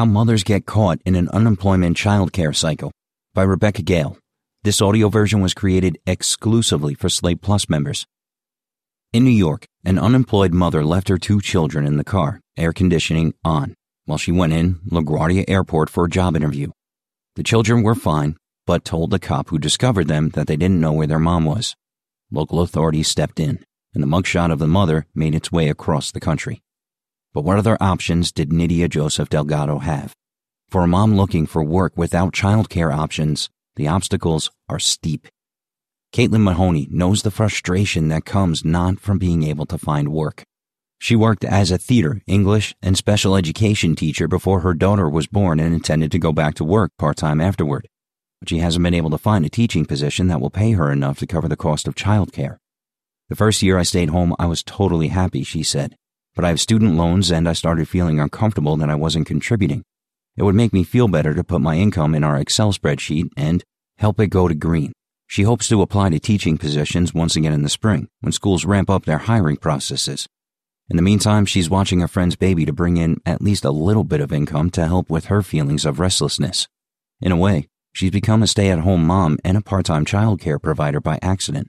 How Mothers Get Caught in an Unemployment Childcare Cycle by Rebecca Gale. This audio version was created exclusively for Slate Plus members. In New York, an unemployed mother left her two children in the car, air conditioning on, while she went in LaGuardia Airport for a job interview. The children were fine, but told the cop who discovered them that they didn't know where their mom was. Local authorities stepped in, and the mugshot of the mother made its way across the country. But what other options did Nydia Joseph Delgado have? For a mom looking for work without childcare options, the obstacles are steep. Caitlin Mahoney knows the frustration that comes not from being able to find work. She worked as a theater, English, and special education teacher before her daughter was born and intended to go back to work part time afterward. But she hasn't been able to find a teaching position that will pay her enough to cover the cost of childcare. The first year I stayed home, I was totally happy, she said but I have student loans and I started feeling uncomfortable that I wasn't contributing. It would make me feel better to put my income in our Excel spreadsheet and help it go to green. She hopes to apply to teaching positions once again in the spring when schools ramp up their hiring processes. In the meantime, she's watching a friend's baby to bring in at least a little bit of income to help with her feelings of restlessness. In a way, she's become a stay at home mom and a part time childcare provider by accident.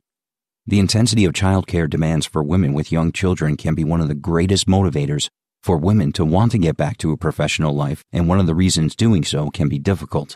The intensity of childcare demands for women with young children can be one of the greatest motivators for women to want to get back to a professional life, and one of the reasons doing so can be difficult.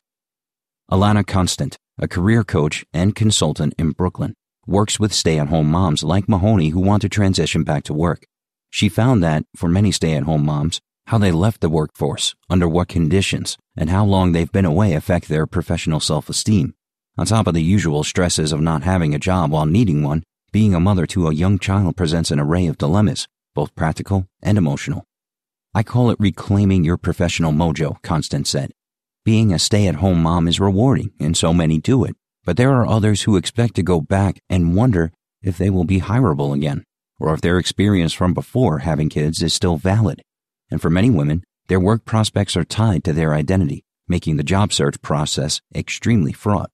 Alana Constant, a career coach and consultant in Brooklyn, works with stay at home moms like Mahoney who want to transition back to work. She found that, for many stay at home moms, how they left the workforce, under what conditions, and how long they've been away affect their professional self esteem. On top of the usual stresses of not having a job while needing one, being a mother to a young child presents an array of dilemmas, both practical and emotional. I call it reclaiming your professional mojo, Constant said. Being a stay at home mom is rewarding, and so many do it, but there are others who expect to go back and wonder if they will be hireable again, or if their experience from before having kids is still valid. And for many women, their work prospects are tied to their identity, making the job search process extremely fraught.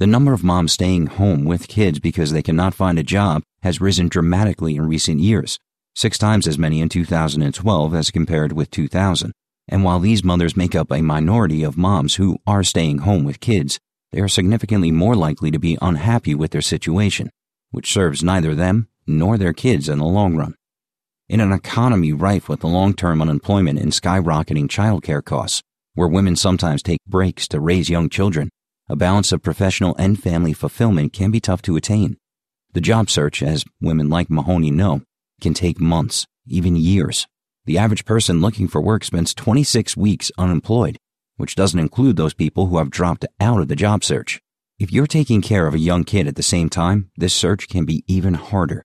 The number of moms staying home with kids because they cannot find a job has risen dramatically in recent years, six times as many in 2012 as compared with 2000. And while these mothers make up a minority of moms who are staying home with kids, they are significantly more likely to be unhappy with their situation, which serves neither them nor their kids in the long run. In an economy rife with long term unemployment and skyrocketing childcare costs, where women sometimes take breaks to raise young children, a balance of professional and family fulfillment can be tough to attain. The job search, as women like Mahoney know, can take months, even years. The average person looking for work spends 26 weeks unemployed, which doesn't include those people who have dropped out of the job search. If you're taking care of a young kid at the same time, this search can be even harder.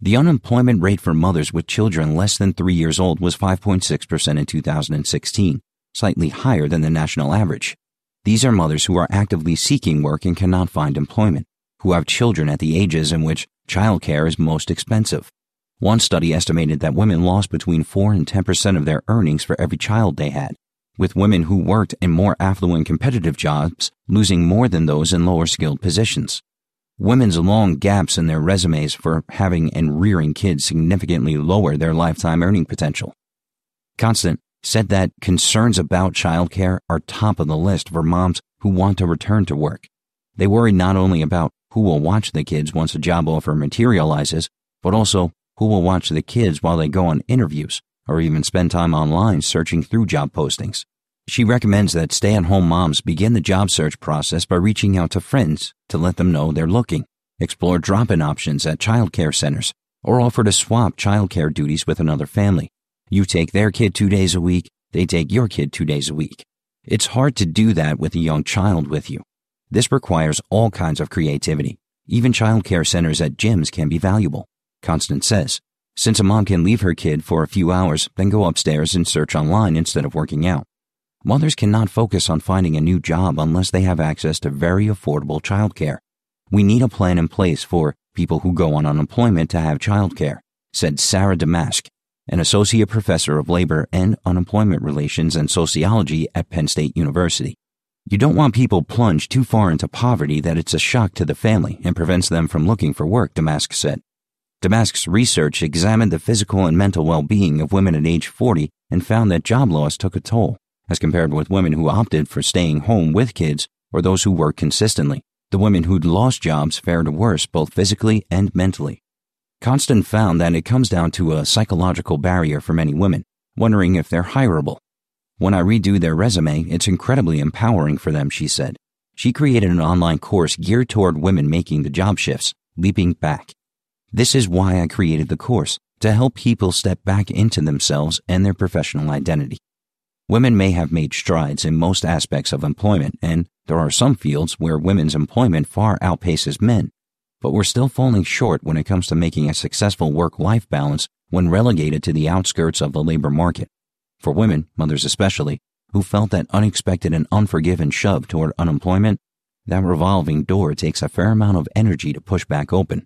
The unemployment rate for mothers with children less than three years old was 5.6% in 2016, slightly higher than the national average. These are mothers who are actively seeking work and cannot find employment, who have children at the ages in which childcare is most expensive. One study estimated that women lost between 4 and 10% of their earnings for every child they had, with women who worked in more affluent competitive jobs losing more than those in lower skilled positions. Women's long gaps in their resumes for having and rearing kids significantly lower their lifetime earning potential. Constant said that concerns about childcare are top of the list for moms who want to return to work. They worry not only about who will watch the kids once a job offer materializes, but also who will watch the kids while they go on interviews or even spend time online searching through job postings. She recommends that stay at home moms begin the job search process by reaching out to friends to let them know they're looking, explore drop in options at childcare centers, or offer to swap childcare duties with another family. You take their kid two days a week, they take your kid two days a week. It's hard to do that with a young child with you. This requires all kinds of creativity. Even childcare centers at gyms can be valuable. Constant says, since a mom can leave her kid for a few hours, then go upstairs and search online instead of working out. Mothers cannot focus on finding a new job unless they have access to very affordable childcare. We need a plan in place for people who go on unemployment to have childcare, said Sarah Damaske, an associate professor of labor and unemployment relations and sociology at Penn State University. You don't want people plunged too far into poverty that it's a shock to the family and prevents them from looking for work, Damaske said. Damaske's research examined the physical and mental well being of women at age 40 and found that job loss took a toll. as compared with women who opted for staying home with kids or those who worked consistently. The women who'd lost jobs fared worse both physically and mentally. Constant found that it comes down to a psychological barrier for many women, wondering if they're hireable. When I redo their resume, it's incredibly empowering for them, she said. She created an online course geared toward women making the job shifts, leaping back. This is why I created the course, to help people step back into themselves and their professional identity. Women may have made strides in most aspects of employment, and there are some fields where women's employment far outpaces men, but we're still falling short when it comes to making a successful work-life balance when relegated to the outskirts of the labor market. For women, mothers especially, who felt that unexpected and unforgiven shove toward unemployment, that revolving door takes a fair amount of energy to push back open.